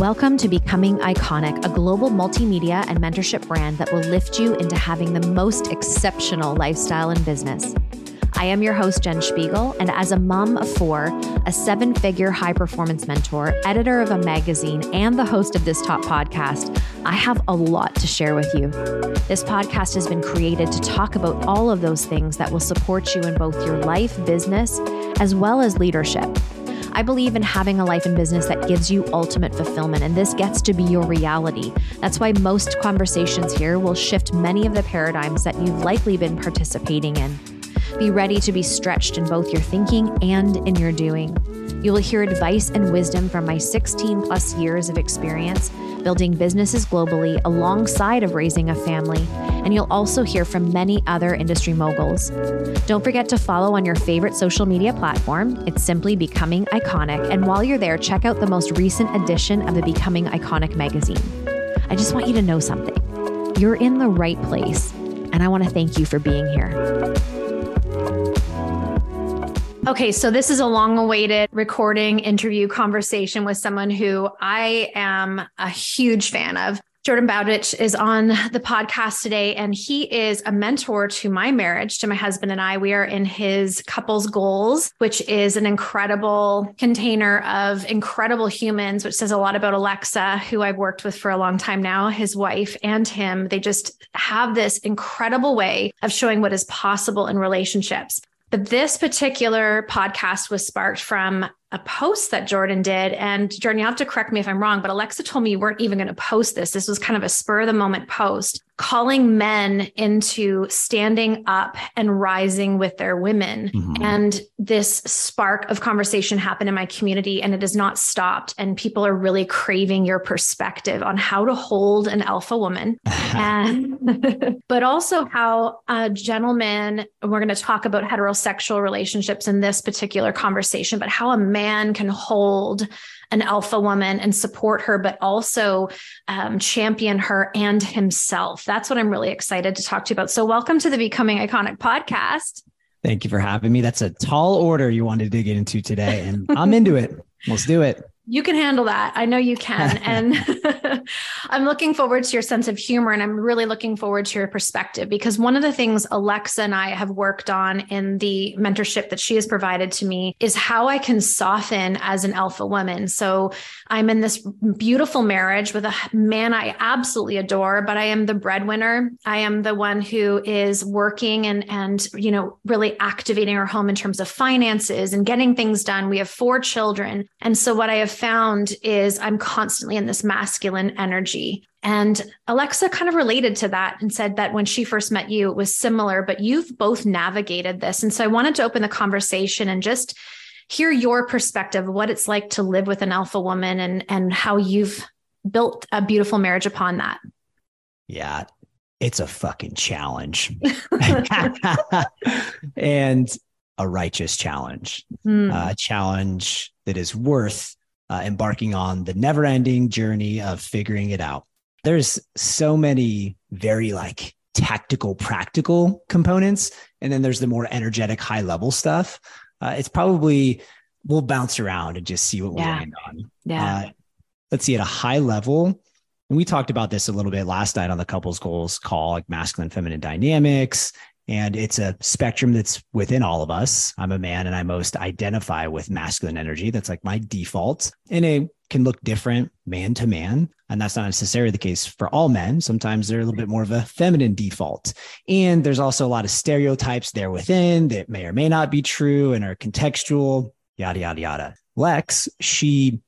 Welcome to Becoming Iconic, a global multimedia and mentorship brand that will lift you into having the most exceptional lifestyle and business. I am your host, Jen Spiegel, and as a mom of four, a seven figure high performance mentor, editor of a magazine, and the host of this top podcast, I have a lot to share with you. This podcast has been created to talk about all of those things that will support you in both your life, business, as well as leadership. I believe in having a life and business that gives you ultimate fulfillment, and this gets to be your reality. That's why most conversations here will shift many of the paradigms that you've likely been participating in. Be ready to be stretched in both your thinking and in your doing. You will hear advice and wisdom from my 16 plus years of experience building businesses globally alongside of raising a family, and you'll also hear from many other industry moguls. Don't forget to follow on your favorite social media platform. It's simply Becoming Iconic, and while you're there, check out the most recent edition of the Becoming Iconic magazine. I just want you to know something. You're in the right place, and I want to thank you for being here. Okay, so this is a long awaited recording interview conversation with someone who I am a huge fan of. Jordan Bowditch is on the podcast today, and he is a mentor to my marriage, to my husband and I. We are in his couples goals, which is an incredible container of incredible humans, which says a lot about Alexa, who I've worked with for a long time now, his wife and him. They just have this incredible way of showing what is possible in relationships. But this particular podcast was sparked from a post that Jordan did. And Jordan, you have to correct me if I'm wrong, but Alexa told me you weren't even going to post this. This was kind of a spur of the moment post calling men into standing up and rising with their women. Mm-hmm. And this spark of conversation happened in my community and it has not stopped. And people are really craving your perspective on how to hold an alpha woman. and, but also how a gentleman, we're going to talk about heterosexual relationships in this particular conversation, but how a man can hold an alpha woman and support her, but also um, champion her and himself. That's what I'm really excited to talk to you about. So, welcome to the Becoming Iconic podcast. Thank you for having me. That's a tall order you wanted to get into today, and I'm into it. Let's do it you can handle that. I know you can. and I'm looking forward to your sense of humor and I'm really looking forward to your perspective because one of the things Alexa and I have worked on in the mentorship that she has provided to me is how I can soften as an alpha woman. So I'm in this beautiful marriage with a man I absolutely adore, but I am the breadwinner. I am the one who is working and and you know really activating our home in terms of finances and getting things done. We have four children. And so what I have found is I'm constantly in this masculine energy. And Alexa kind of related to that and said that when she first met you, it was similar, but you've both navigated this. And so I wanted to open the conversation and just hear your perspective of what it's like to live with an alpha woman and, and how you've built a beautiful marriage upon that. Yeah, it's a fucking challenge. and a righteous challenge, mm. a challenge that is worth uh, embarking on the never ending journey of figuring it out. There's so many very like tactical, practical components. And then there's the more energetic, high level stuff. Uh, it's probably, we'll bounce around and just see what we land on. Yeah. Uh, let's see at a high level. And we talked about this a little bit last night on the couples goals call, like masculine, feminine dynamics and it's a spectrum that's within all of us. I'm a man and I most identify with masculine energy. That's like my default. And it can look different man to man. And that's not necessarily the case for all men. Sometimes they're a little bit more of a feminine default. And there's also a lot of stereotypes there within that may or may not be true and are contextual, yada, yada, yada. Lex, she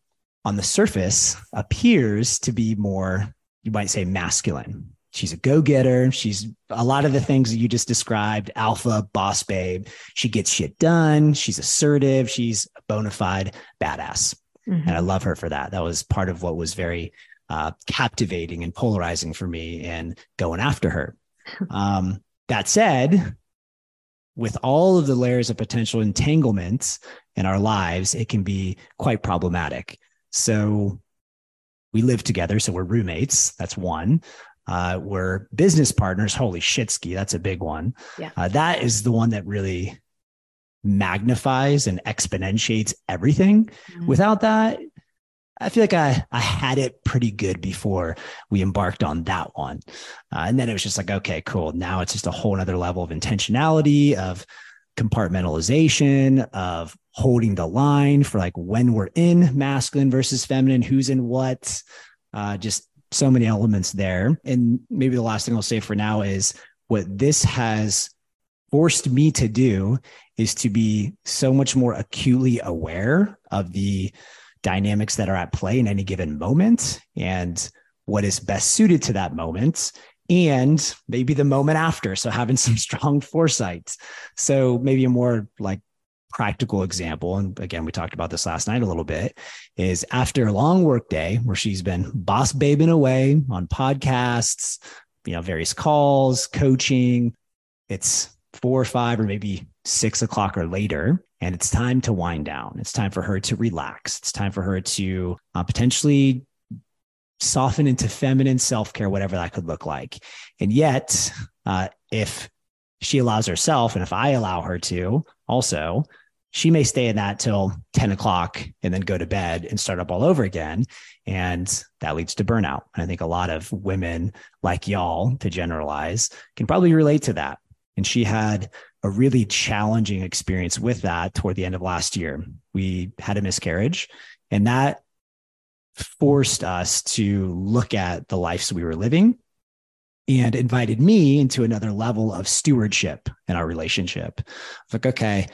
on the surface appears to be more, you might say, masculine she's a go-getter. She's a lot of the things that you just described alpha boss babe. She gets shit done. She's assertive. She's a bona fide badass. Mm-hmm. and i love her for that. That was part of what was very uh, captivating and polarizing for me in going after her. Um, that said with all of the layers of potential entanglements in our lives it can be quite problematic. So we live together so we're roommates. That's one uh, we're business partners. Holy shitski, that's a big one. Yeah. Uh, that is the one that really magnifies and exponentiates everything. Mm-hmm. Without that, I feel like I, I had it pretty good before we embarked on that one. Uh, and then it was just like, okay, cool. Now it's just a whole other level of intentionality, of compartmentalization, of holding the line for like when we're in masculine versus feminine, who's in what, uh, just so many elements there. And maybe the last thing I'll say for now is what this has forced me to do is to be so much more acutely aware of the dynamics that are at play in any given moment and what is best suited to that moment and maybe the moment after so having some strong foresight so maybe a more like practical example and again we talked about this last night a little bit is after a long work day where she's been boss babing away on podcasts you know various calls coaching it's four or five or maybe six o'clock or later and it's time to wind down. It's time for her to relax. It's time for her to uh, potentially soften into feminine self-care whatever that could look like. And yet uh, if she allows herself and if i allow her to also she may stay in that till 10 o'clock and then go to bed and start up all over again. And that leads to burnout. And I think a lot of women like y'all, to generalize, can probably relate to that. And she had a really challenging experience with that toward the end of last year. We had a miscarriage, and that forced us to look at the lives we were living and invited me into another level of stewardship in our relationship. Like, okay,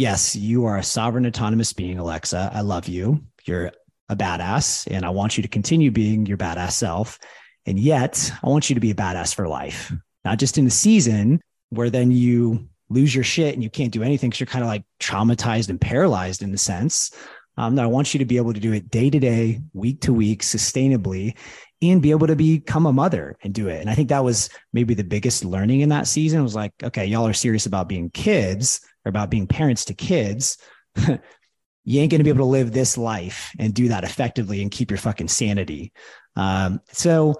yes, you are a sovereign, autonomous being, Alexa. I love you. You're a badass, and I want you to continue being your badass self. And yet, I want you to be a badass for life, not just in the season where then you lose your shit and you can't do anything because you're kind of like traumatized and paralyzed in the sense. Um, I want you to be able to do it day to day, week to week, sustainably, and be able to become a mother and do it. And I think that was maybe the biggest learning in that season was like, okay, y'all are serious about being kids or about being parents to kids. you ain't going to be able to live this life and do that effectively and keep your fucking sanity. Um, so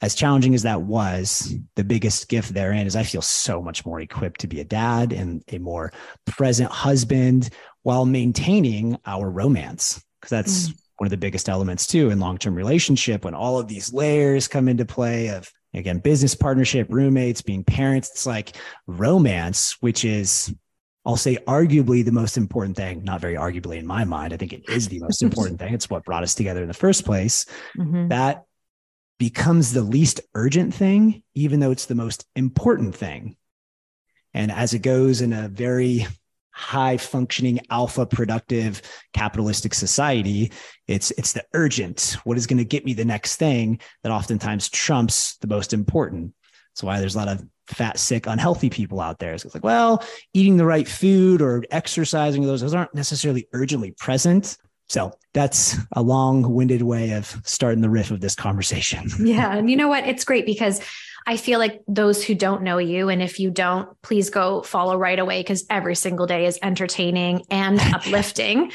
as challenging as that was, the biggest gift therein is I feel so much more equipped to be a dad and a more present husband while maintaining our romance. Because that's mm. one of the biggest elements too in long term relationship when all of these layers come into play of again business partnership, roommates, being parents. It's like romance, which is I'll say arguably the most important thing, not very arguably in my mind. I think it is the most important thing. It's what brought us together in the first place. Mm-hmm. That becomes the least urgent thing, even though it's the most important thing. And as it goes in a very high functioning alpha productive capitalistic society it's it's the urgent what is going to get me the next thing that oftentimes trumps the most important that's why there's a lot of fat sick unhealthy people out there it's like well eating the right food or exercising those those aren't necessarily urgently present so that's a long winded way of starting the riff of this conversation. Yeah. And you know what? It's great because I feel like those who don't know you, and if you don't, please go follow right away because every single day is entertaining and uplifting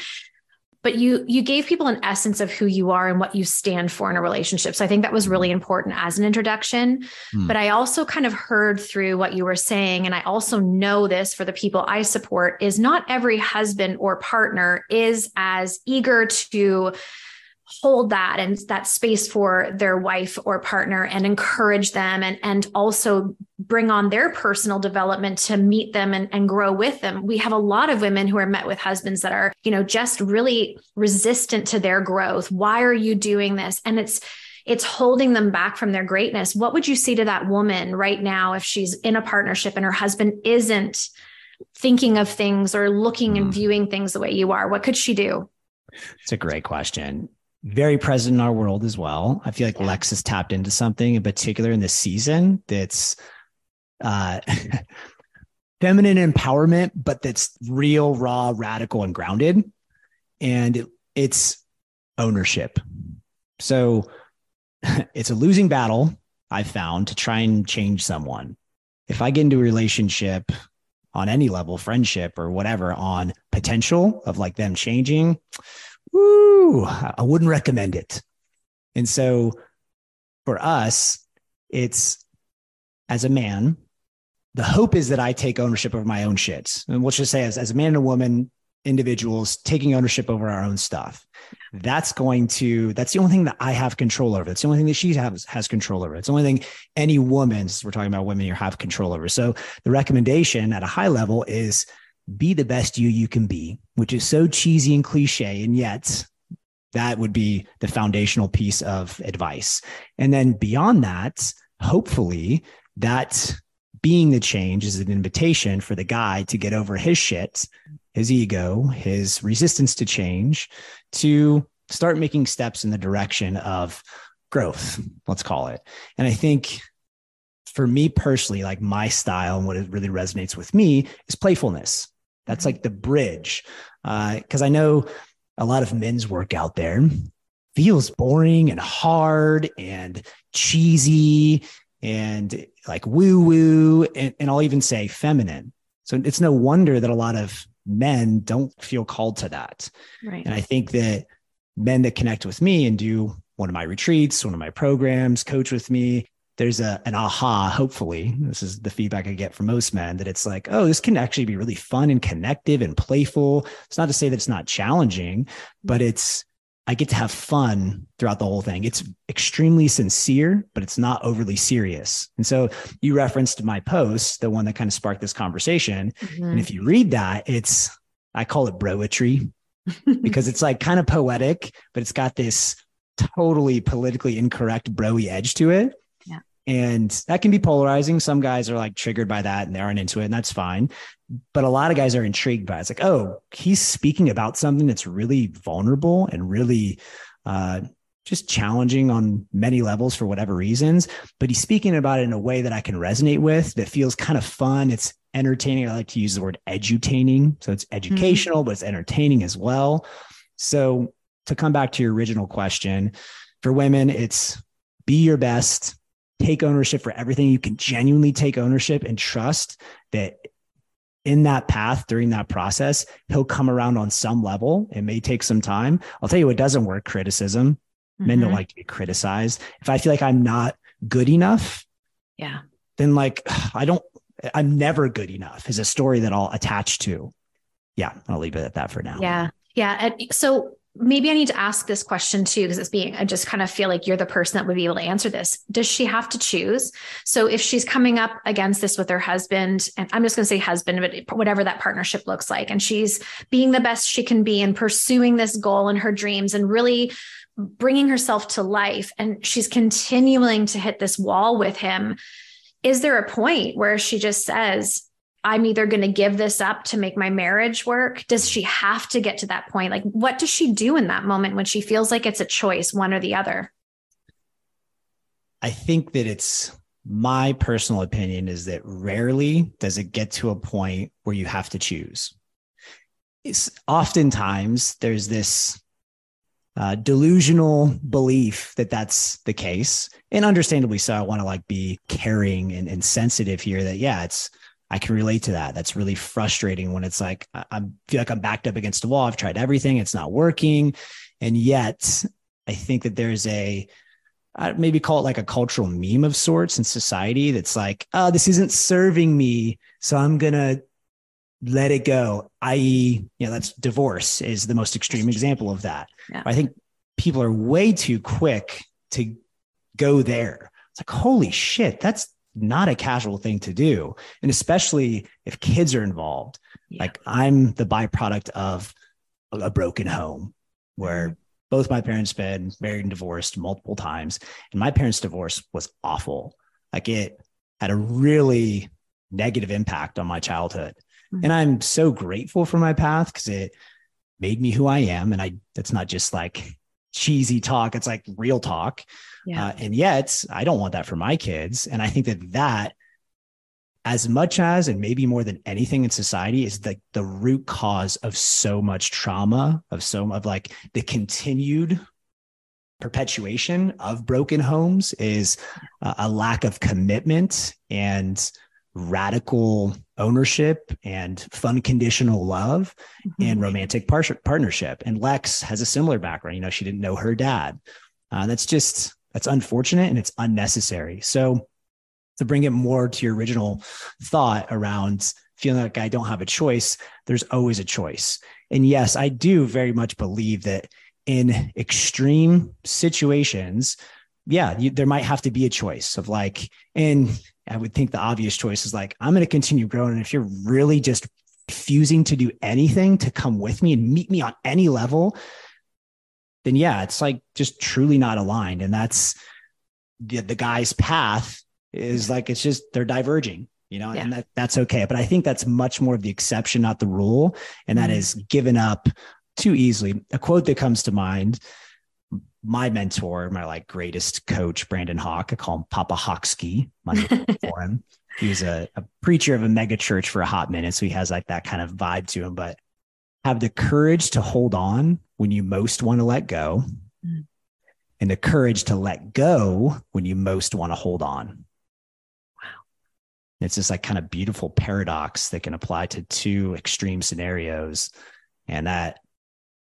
but you you gave people an essence of who you are and what you stand for in a relationship so i think that was really important as an introduction mm. but i also kind of heard through what you were saying and i also know this for the people i support is not every husband or partner is as eager to hold that and that space for their wife or partner and encourage them and and also bring on their personal development to meet them and, and grow with them. We have a lot of women who are met with husbands that are you know just really resistant to their growth. Why are you doing this? And it's it's holding them back from their greatness. What would you say to that woman right now if she's in a partnership and her husband isn't thinking of things or looking and hmm. viewing things the way you are? What could she do? It's a great question very present in our world as well. I feel like. Lex has tapped into something in particular in this season that's uh, feminine empowerment, but that's real, raw, radical, and grounded. And it, it's ownership. So it's a losing battle, I've found, to try and change someone. If I get into a relationship on any level, friendship or whatever, on potential of like them changing, woo, I wouldn't recommend it. And so for us, it's as a man, the hope is that I take ownership of my own shits. And let's just say, as, as a man and a woman, individuals taking ownership over our own stuff. That's going to, that's the only thing that I have control over. It's the only thing that she has, has control over. It's the only thing any woman, we're talking about women, you have control over. So the recommendation at a high level is be the best you you can be, which is so cheesy and cliche. And yet that would be the foundational piece of advice. And then beyond that, hopefully that being the change is an invitation for the guy to get over his shit, his ego, his resistance to change, to start making steps in the direction of growth, let's call it. And I think for me personally, like my style and what it really resonates with me is playfulness. That's like the bridge. Because uh, I know a lot of men's work out there feels boring and hard and cheesy and like woo woo. And, and I'll even say feminine. So it's no wonder that a lot of men don't feel called to that. Right. And I think that men that connect with me and do one of my retreats, one of my programs, coach with me, there's a an aha hopefully this is the feedback i get from most men that it's like oh this can actually be really fun and connective and playful. It's not to say that it's not challenging but it's i get to have fun throughout the whole thing. It's extremely sincere but it's not overly serious. And so you referenced my post the one that kind of sparked this conversation. Mm-hmm. and if you read that it's i call it broetry because it's like kind of poetic but it's got this totally politically incorrect broy edge to it and that can be polarizing. Some guys are like triggered by that and they aren't into it, and that's fine. But a lot of guys are intrigued by it. It's like, oh, he's speaking about something that's really vulnerable and really uh, just challenging on many levels for whatever reasons. But he's speaking about it in a way that I can resonate with that feels kind of fun. It's entertaining. I like to use the word edutaining. So it's mm-hmm. educational, mm-hmm. but it's entertaining as well. So to come back to your original question, for women, it's be your best take ownership for everything. You can genuinely take ownership and trust that in that path during that process, he'll come around on some level. It may take some time. I'll tell you what doesn't work criticism. Mm-hmm. Men don't mm-hmm. like to be criticized. If I feel like I'm not good enough, yeah, then like I don't, I'm never good enough is a story that I'll attach to. Yeah, I'll leave it at that for now. Yeah. Yeah. And so maybe I need to ask this question too, because it's being, I just kind of feel like you're the person that would be able to answer this. Does she have to choose? So if she's coming up against this with her husband, and I'm just going to say husband, but whatever that partnership looks like, and she's being the best she can be and pursuing this goal and her dreams and really bringing herself to life, and she's continuing to hit this wall with him. Is there a point where she just says, I'm either going to give this up to make my marriage work? Does she have to get to that point? Like, what does she do in that moment when she feels like it's a choice, one or the other? I think that it's my personal opinion is that rarely does it get to a point where you have to choose. It's oftentimes there's this uh, delusional belief that that's the case, and understandably so. I want to like be caring and, and sensitive here. That yeah, it's I can relate to that. That's really frustrating when it's like I feel like I'm backed up against a wall. I've tried everything, it's not working, and yet I think that there's a I maybe call it like a cultural meme of sorts in society that's like, oh, this isn't serving me, so I'm gonna let it go. I.e., you know, that's divorce is the most extreme example of that. Yeah. I think people are way too quick to go there. It's like, holy shit, that's not a casual thing to do. And especially if kids are involved. Yeah. Like I'm the byproduct of a broken home where both my parents been married and divorced multiple times. And my parents' divorce was awful. Like it had a really negative impact on my childhood. Mm-hmm. And I'm so grateful for my path because it made me who I am. And I that's not just like cheesy talk, it's like real talk. Yeah. Uh, and yet, I don't want that for my kids. And I think that that, as much as and maybe more than anything in society, is like the, the root cause of so much trauma, of so of like the continued perpetuation of broken homes is a lack of commitment and radical ownership and fun conditional love mm-hmm. and romantic par- partnership. And Lex has a similar background. You know, she didn't know her dad. Uh, that's just that's unfortunate and it's unnecessary. So to bring it more to your original thought around feeling like I don't have a choice, there's always a choice. And yes, I do very much believe that in extreme situations, yeah, you, there might have to be a choice of like, and I would think the obvious choice is like, I'm going to continue growing. And if you're really just refusing to do anything to come with me and meet me on any level, then yeah, it's like just truly not aligned. And that's the, the guy's path is like, it's just, they're diverging, you know, yeah. and that, that's okay. But I think that's much more of the exception, not the rule. And that mm-hmm. is given up too easily. A quote that comes to mind my mentor, my like greatest coach, Brandon Hawk, I call him Papa Hawkski, my for him. He was a, a preacher of a mega church for a hot minute. So he has like that kind of vibe to him, but have the courage to hold on when you most want to let go mm. and the courage to let go when you most want to hold on. Wow. It's this like kind of beautiful paradox that can apply to two extreme scenarios. And that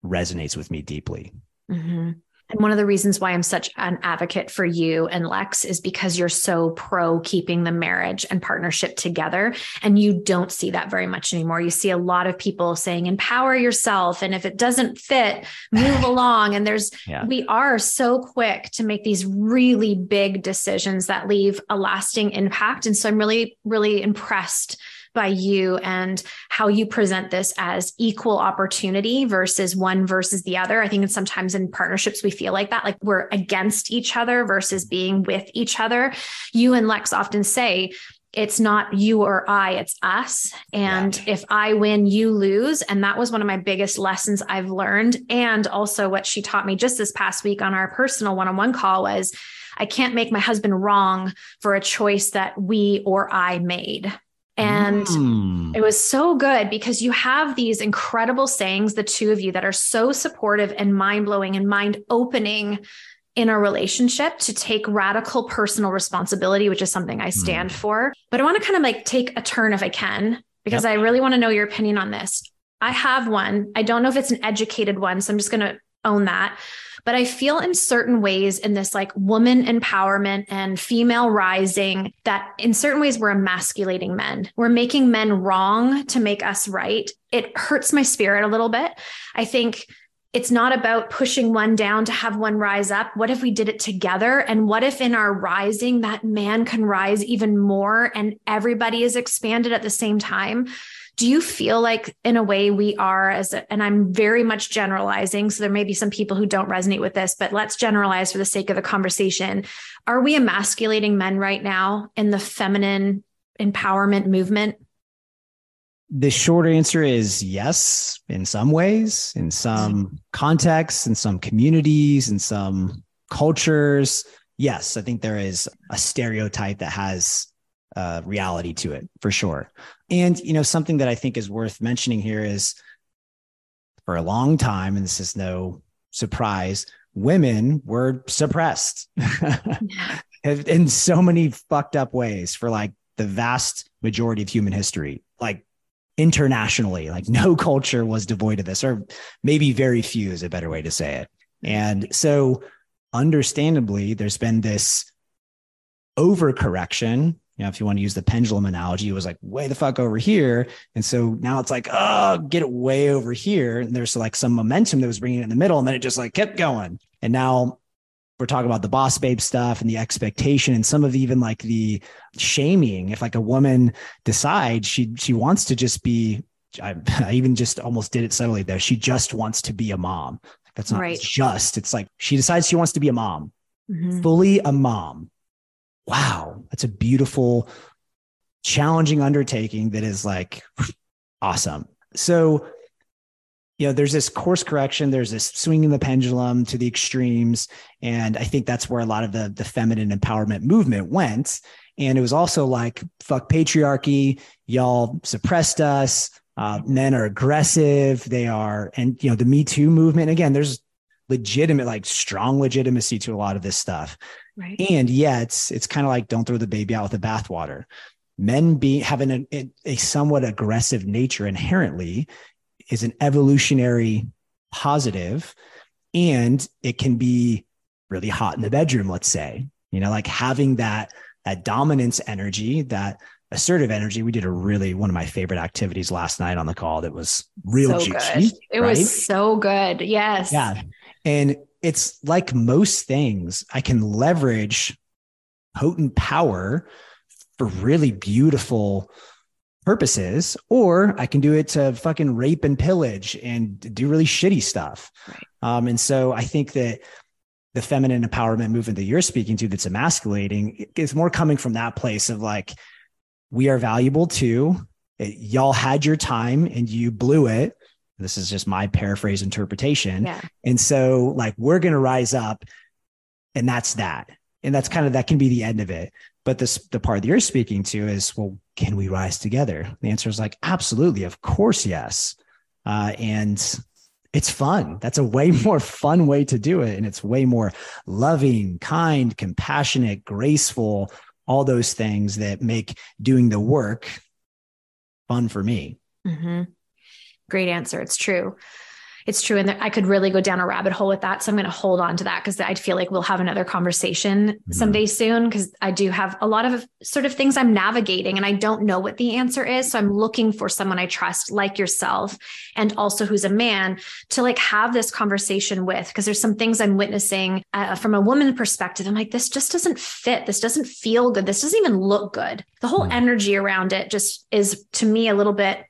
resonates with me deeply. Mm-hmm. And one of the reasons why I'm such an advocate for you and Lex is because you're so pro keeping the marriage and partnership together. And you don't see that very much anymore. You see a lot of people saying, empower yourself. And if it doesn't fit, move along. And there's, yeah. we are so quick to make these really big decisions that leave a lasting impact. And so I'm really, really impressed by you and how you present this as equal opportunity versus one versus the other. I think sometimes in partnerships, we feel like that, like we're against each other versus being with each other. You and Lex often say, it's not you or I, it's us. And yeah. if I win, you lose. And that was one of my biggest lessons I've learned. And also what she taught me just this past week on our personal one on one call was I can't make my husband wrong for a choice that we or I made. And mm. it was so good because you have these incredible sayings, the two of you that are so supportive and mind blowing and mind opening in a relationship to take radical personal responsibility, which is something I stand mm. for. But I want to kind of like take a turn if I can, because yep. I really want to know your opinion on this. I have one. I don't know if it's an educated one. So I'm just going to own that. But I feel in certain ways in this like woman empowerment and female rising that in certain ways we're emasculating men. We're making men wrong to make us right. It hurts my spirit a little bit. I think it's not about pushing one down to have one rise up. What if we did it together? And what if in our rising, that man can rise even more and everybody is expanded at the same time? do you feel like in a way we are as a, and i'm very much generalizing so there may be some people who don't resonate with this but let's generalize for the sake of the conversation are we emasculating men right now in the feminine empowerment movement the short answer is yes in some ways in some contexts in some communities in some cultures yes i think there is a stereotype that has uh, reality to it for sure. And you know, something that I think is worth mentioning here is for a long time, and this is no surprise, women were suppressed in so many fucked up ways for like the vast majority of human history. Like internationally, like no culture was devoid of this, or maybe very few is a better way to say it. And so, understandably, there's been this overcorrection you know, if you want to use the pendulum analogy, it was like way the fuck over here. And so now it's like, oh, get it way over here. And there's like some momentum that was bringing it in the middle. And then it just like kept going. And now we're talking about the boss babe stuff and the expectation and some of even like the shaming. If like a woman decides she, she wants to just be, I, I even just almost did it subtly though. She just wants to be a mom. That's not right. just, it's like she decides she wants to be a mom, mm-hmm. fully a mom wow, that's a beautiful, challenging undertaking that is like awesome. So, you know, there's this course correction, there's this swinging the pendulum to the extremes. And I think that's where a lot of the, the feminine empowerment movement went. And it was also like, fuck patriarchy, y'all suppressed us. Uh, men are aggressive. They are, and you know, the Me Too movement. Again, there's legitimate, like strong legitimacy to a lot of this stuff. Right. And yet it's it's kind of like don't throw the baby out with the bathwater. Men being having a, a somewhat aggressive nature inherently is an evolutionary positive, and it can be really hot in the bedroom. Let's say, you know, like having that that dominance energy, that assertive energy, we did a really one of my favorite activities last night on the call that was real so juicy. Good. It right? was so good. Yes. Yeah. And it's like most things, I can leverage potent power for really beautiful purposes, or I can do it to fucking rape and pillage and do really shitty stuff. Right. Um, and so I think that the feminine empowerment movement that you're speaking to that's emasculating is more coming from that place of like, we are valuable too. It, y'all had your time and you blew it. This is just my paraphrase interpretation. Yeah. And so, like, we're going to rise up, and that's that. And that's kind of that can be the end of it. But this, the part that you're speaking to is, well, can we rise together? The answer is like, absolutely. Of course, yes. Uh, and it's fun. That's a way more fun way to do it. And it's way more loving, kind, compassionate, graceful, all those things that make doing the work fun for me. Mm-hmm. Great answer. It's true it's true. And I could really go down a rabbit hole with that. So I'm going to hold on to that because I feel like we'll have another conversation mm-hmm. someday soon because I do have a lot of sort of things I'm navigating and I don't know what the answer is. So I'm looking for someone I trust, like yourself, and also who's a man to like have this conversation with because there's some things I'm witnessing uh, from a woman perspective. I'm like, this just doesn't fit. This doesn't feel good. This doesn't even look good. The whole mm-hmm. energy around it just is to me a little bit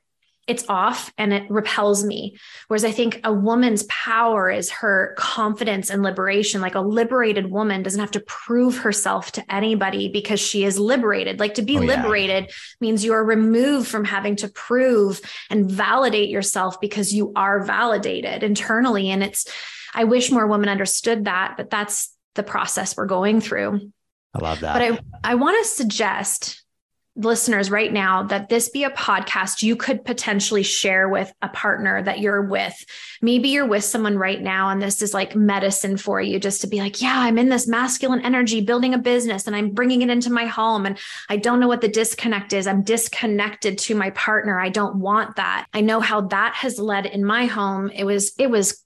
it's off and it repels me. Whereas I think a woman's power is her confidence and liberation. Like a liberated woman doesn't have to prove herself to anybody because she is liberated. Like to be oh, yeah. liberated means you are removed from having to prove and validate yourself because you are validated internally. And it's, I wish more women understood that, but that's the process we're going through. I love that. But I, I want to suggest listeners right now that this be a podcast you could potentially share with a partner that you're with. Maybe you're with someone right now and this is like medicine for you just to be like, yeah, I'm in this masculine energy building a business and I'm bringing it into my home and I don't know what the disconnect is. I'm disconnected to my partner. I don't want that. I know how that has led in my home. It was it was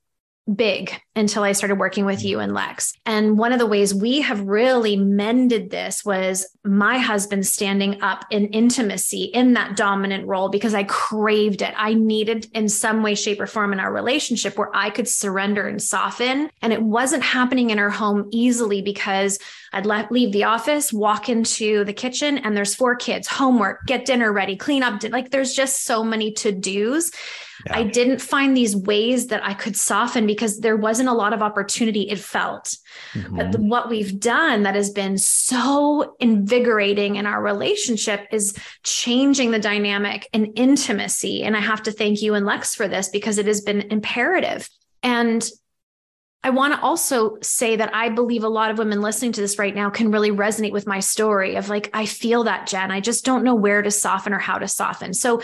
big until I started working with mm. you and Lex. And one of the ways we have really mended this was my husband standing up in intimacy in that dominant role because I craved it. I needed in some way, shape, or form in our relationship where I could surrender and soften. And it wasn't happening in our home easily because I'd leave the office, walk into the kitchen, and there's four kids, homework, get dinner ready, clean up. Like there's just so many to dos. Yeah. I didn't find these ways that I could soften because there wasn't a lot of opportunity, it felt. Mm-hmm. But the, what we've done that has been so invigorating in our relationship is changing the dynamic and intimacy. And I have to thank you and Lex for this because it has been imperative. And I want to also say that I believe a lot of women listening to this right now can really resonate with my story of like, I feel that, Jen. I just don't know where to soften or how to soften. So,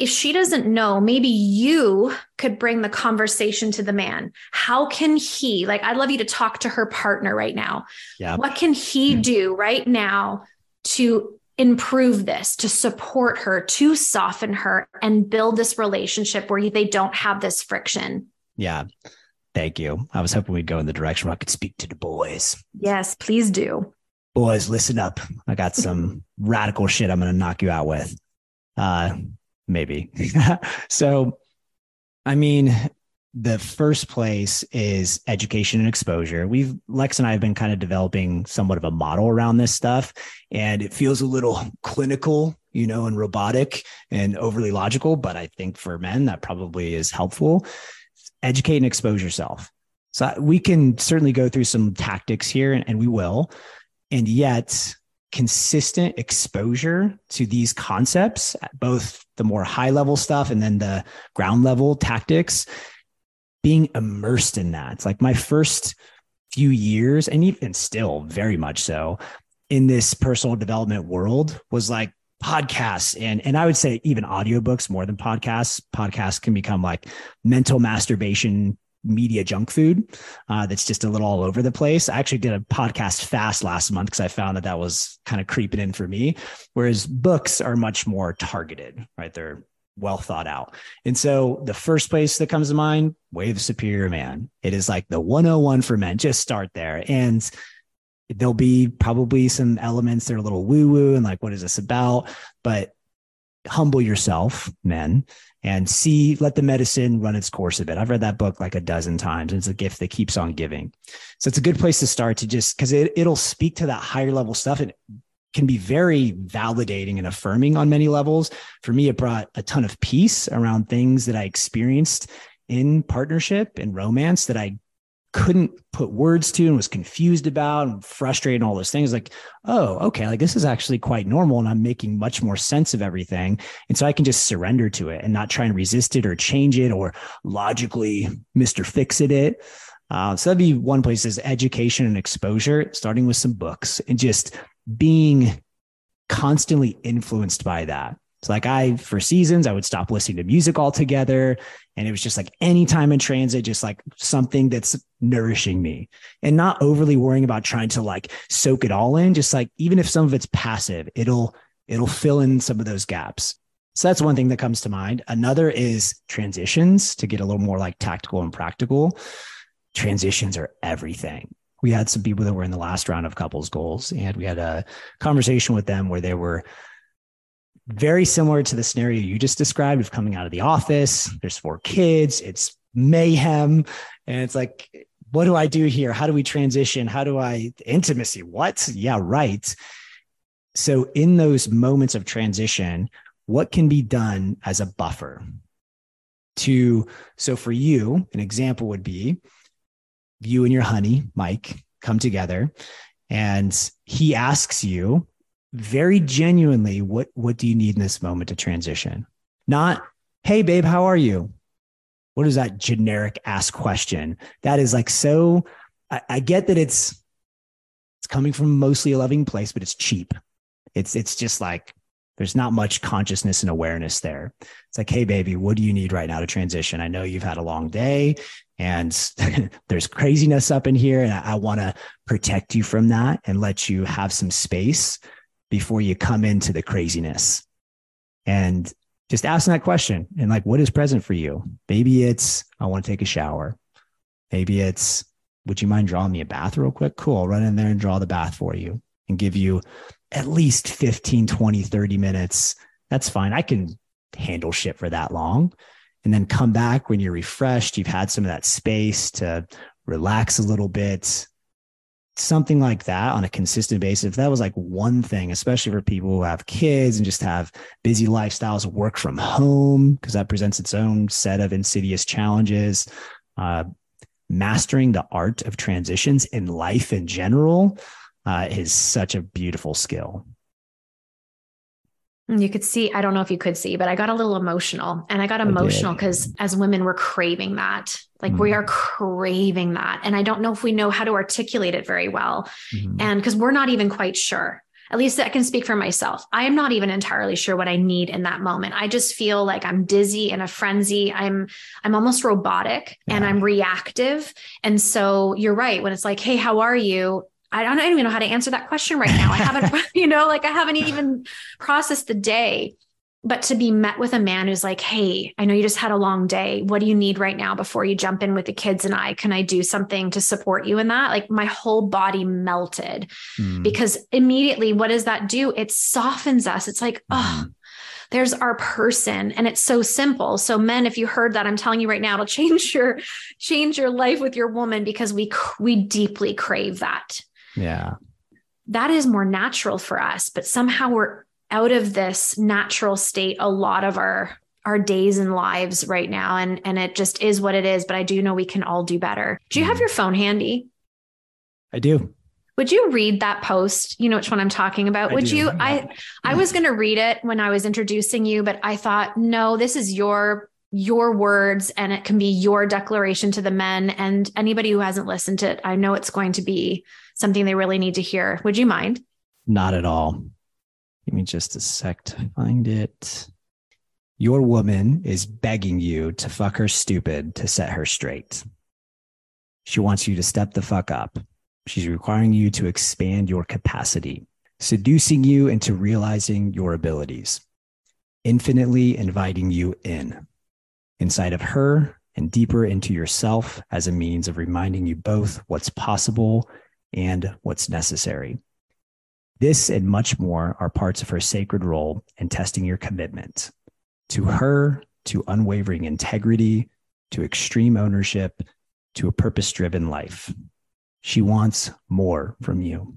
if she doesn't know, maybe you could bring the conversation to the man. How can he, like, I'd love you to talk to her partner right now. Yeah. What can he mm-hmm. do right now to improve this, to support her, to soften her, and build this relationship where they don't have this friction? Yeah. Thank you. I was hoping we'd go in the direction where I could speak to the boys. Yes, please do. Boys, listen up. I got some radical shit I'm going to knock you out with. Uh, maybe. so, I mean, the first place is education and exposure. We've Lex and I have been kind of developing somewhat of a model around this stuff, and it feels a little clinical, you know, and robotic and overly logical. But I think for men, that probably is helpful educate and expose yourself. So we can certainly go through some tactics here and, and we will. And yet, consistent exposure to these concepts, both the more high level stuff and then the ground level tactics, being immersed in that. It's like my first few years, and even still very much so, in this personal development world was like podcasts and and I would say even audiobooks more than podcasts. Podcasts can become like mental masturbation media junk food uh, that's just a little all over the place. I actually did a podcast fast last month because I found that that was kind of creeping in for me. Whereas books are much more targeted, right? They're well thought out. And so the first place that comes to mind, Way of Superior Man. It is like the 101 for men. Just start there. And there'll be probably some elements that are a little woo woo and like, what is this about? But humble yourself, men, and see, let the medicine run its course a bit. I've read that book like a dozen times. And it's a gift that keeps on giving. So it's a good place to start to just because it, it'll speak to that higher level stuff. And can be very validating and affirming on many levels. For me, it brought a ton of peace around things that I experienced in partnership and romance that I couldn't put words to and was confused about and frustrated and all those things like oh okay like this is actually quite normal and i'm making much more sense of everything and so i can just surrender to it and not try and resist it or change it or logically mr fix it it uh, so that'd be one place is education and exposure starting with some books and just being constantly influenced by that. It's like I, for seasons, I would stop listening to music altogether. And it was just like anytime in transit, just like something that's nourishing me and not overly worrying about trying to like soak it all in. Just like, even if some of it's passive, it'll, it'll fill in some of those gaps. So that's one thing that comes to mind. Another is transitions to get a little more like tactical and practical. Transitions are everything we had some people that were in the last round of couples goals and we had a conversation with them where they were very similar to the scenario you just described of coming out of the office. There's four kids. It's mayhem. And it's like what do i do here? How do we transition? How do i intimacy what? Yeah right. So in those moments of transition what can be done as a buffer to so for you an example would be you and your honey, Mike, come together and he asks you very genuinely, what, what do you need in this moment to transition? Not, hey, babe, how are you? What is that generic ask question? That is like so, I, I get that it's, it's coming from mostly a loving place, but it's cheap. It's, it's just like, there's not much consciousness and awareness there. It's like, hey, baby, what do you need right now to transition? I know you've had a long day and there's craziness up in here. And I, I want to protect you from that and let you have some space before you come into the craziness. And just asking that question and like, what is present for you? Maybe it's, I want to take a shower. Maybe it's, would you mind drawing me a bath real quick? Cool. I'll run in there and draw the bath for you and give you at least 15, 20, 30 minutes. That's fine. I can handle shit for that long. And then come back when you're refreshed. You've had some of that space to relax a little bit. Something like that on a consistent basis. If that was like one thing, especially for people who have kids and just have busy lifestyles, work from home, because that presents its own set of insidious challenges. Uh, mastering the art of transitions in life in general uh, is such a beautiful skill. You could see, I don't know if you could see, but I got a little emotional and I got emotional because as women, we're craving that. Like mm we are craving that. And I don't know if we know how to articulate it very well. mm And because we're not even quite sure. At least I can speak for myself. I am not even entirely sure what I need in that moment. I just feel like I'm dizzy in a frenzy. I'm I'm almost robotic yeah. and I'm reactive. And so you're right when it's like, "Hey, how are you?" I don't even know how to answer that question right now. I haven't, you know, like I haven't even processed the day. But to be met with a man who's like, Hey, I know you just had a long day. What do you need right now before you jump in with the kids and I? Can I do something to support you in that? Like my whole body melted mm. because immediately, what does that do? It softens us. It's like, mm. oh, there's our person and it's so simple so men if you heard that i'm telling you right now it'll change your change your life with your woman because we we deeply crave that yeah. That is more natural for us, but somehow we're out of this natural state a lot of our our days and lives right now. And and it just is what it is but i do know we can all do better. Do you have mm-hmm. your phone handy? I do. Would you read that post? You know which one i'm talking about. I would do. you? I i was going to read it when i was introducing you but i thought no this is your your words and it can be your declaration to the men and anybody who hasn't listened to it. I know it's going to be something they really need to hear. Would you mind? Not at all. Give me just a sec to find it. Your woman is begging you to fuck her stupid to set her straight. She wants you to step the fuck up. She's requiring you to expand your capacity, seducing you into realizing your abilities, infinitely inviting you in, inside of her and deeper into yourself as a means of reminding you both what's possible and what's necessary. This and much more are parts of her sacred role in testing your commitment to her, to unwavering integrity, to extreme ownership, to a purpose driven life. She wants more from you.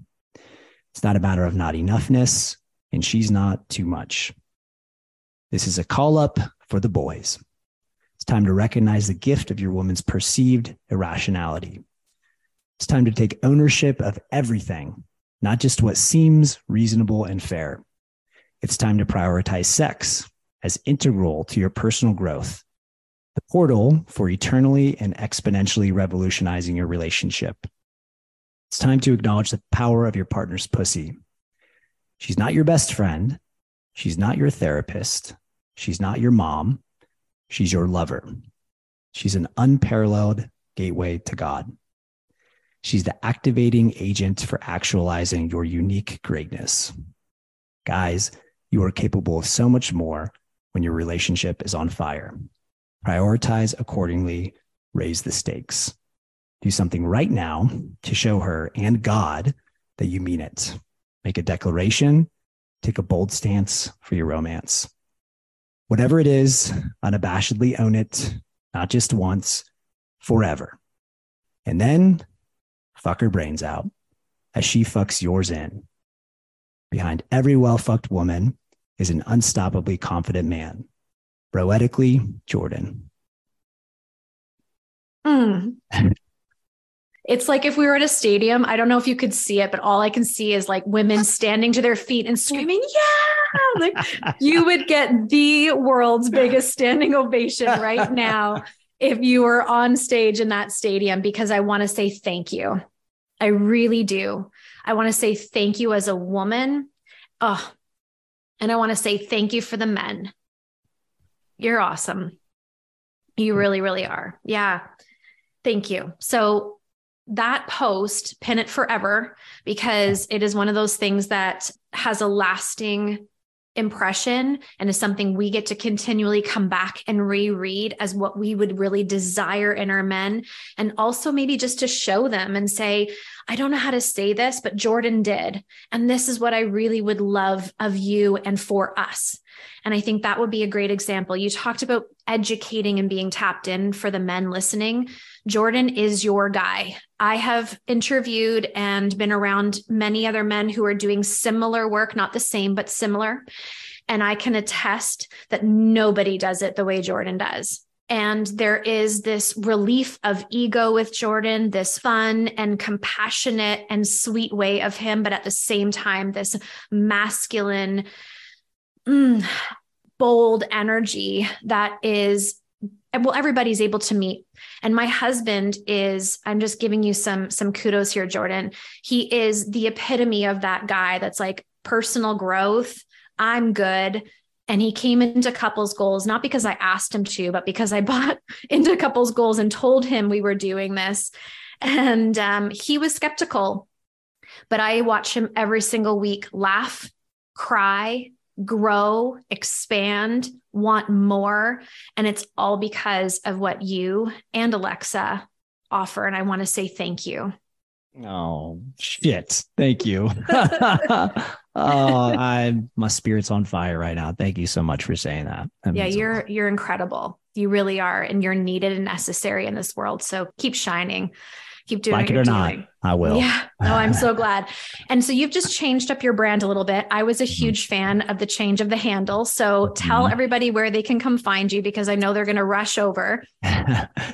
It's not a matter of not enoughness, and she's not too much. This is a call up for the boys. It's time to recognize the gift of your woman's perceived irrationality. It's time to take ownership of everything, not just what seems reasonable and fair. It's time to prioritize sex as integral to your personal growth, the portal for eternally and exponentially revolutionizing your relationship. It's time to acknowledge the power of your partner's pussy. She's not your best friend. She's not your therapist. She's not your mom. She's your lover. She's an unparalleled gateway to God. She's the activating agent for actualizing your unique greatness. Guys, you are capable of so much more when your relationship is on fire. Prioritize accordingly, raise the stakes. Do something right now to show her and God that you mean it. Make a declaration, take a bold stance for your romance. Whatever it is, unabashedly own it, not just once, forever. And then fuck her brains out as she fucks yours in. Behind every well fucked woman is an unstoppably confident man. Broetically, Jordan. Mm. It's like if we were at a stadium, I don't know if you could see it, but all I can see is like women standing to their feet and screaming, Yeah! Like you would get the world's biggest standing ovation right now if you were on stage in that stadium because I want to say thank you. I really do. I want to say thank you as a woman. Oh, and I want to say thank you for the men. You're awesome. You mm. really, really are. Yeah. Thank you. So that post, pin it forever, because it is one of those things that has a lasting impression and is something we get to continually come back and reread as what we would really desire in our men. And also maybe just to show them and say, I don't know how to say this, but Jordan did. And this is what I really would love of you and for us. And I think that would be a great example. You talked about educating and being tapped in for the men listening. Jordan is your guy. I have interviewed and been around many other men who are doing similar work, not the same, but similar. And I can attest that nobody does it the way Jordan does. And there is this relief of ego with Jordan, this fun and compassionate and sweet way of him, but at the same time, this masculine, mm, bold energy that is well everybody's able to meet. And my husband is i'm just giving you some some kudos here jordan. He is the epitome of that guy that's like personal growth i'm good. And he came into couples goals not because i asked him to but because i bought into couples goals and told him we were doing this. And um, he was skeptical but i watch him every single week laugh cry grow, expand, want more. And it's all because of what you and Alexa offer. And I want to say thank you. Oh, shit. Thank you. oh, I my spirit's on fire right now. Thank you so much for saying that. that yeah, you're you're incredible. You really are, and you're needed and necessary in this world. So keep shining keep doing like it or not i will. Yeah. No i'm so glad. And so you've just changed up your brand a little bit. I was a mm-hmm. huge fan of the change of the handle. So tell mm-hmm. everybody where they can come find you because i know they're going to rush over.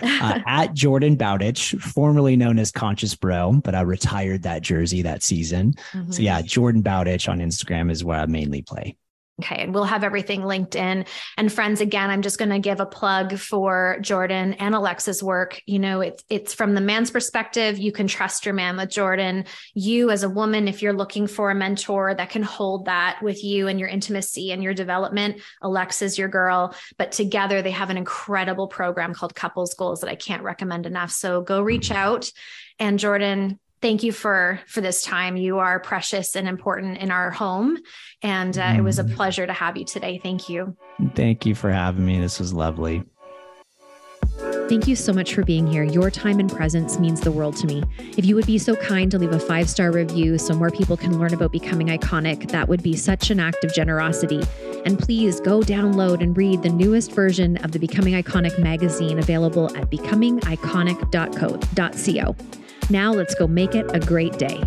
Uh, at jordan bowditch formerly known as conscious bro but i retired that jersey that season. Mm-hmm. so yeah jordan bowditch on instagram is where i mainly play Okay. And we'll have everything linked in. And friends, again, I'm just going to give a plug for Jordan and Alexa's work. You know, it's it's from the man's perspective. You can trust your man with Jordan. You as a woman, if you're looking for a mentor that can hold that with you and your intimacy and your development, Alexa's your girl. But together they have an incredible program called Couples Goals that I can't recommend enough. So go reach out. And Jordan, thank you for for this time you are precious and important in our home and uh, it was a mm. pleasure to have you today thank you thank you for having me this was lovely Thank you so much for being here. Your time and presence means the world to me. If you would be so kind to leave a five star review so more people can learn about becoming iconic, that would be such an act of generosity. And please go download and read the newest version of the Becoming Iconic magazine available at becomingiconic.co. Now let's go make it a great day.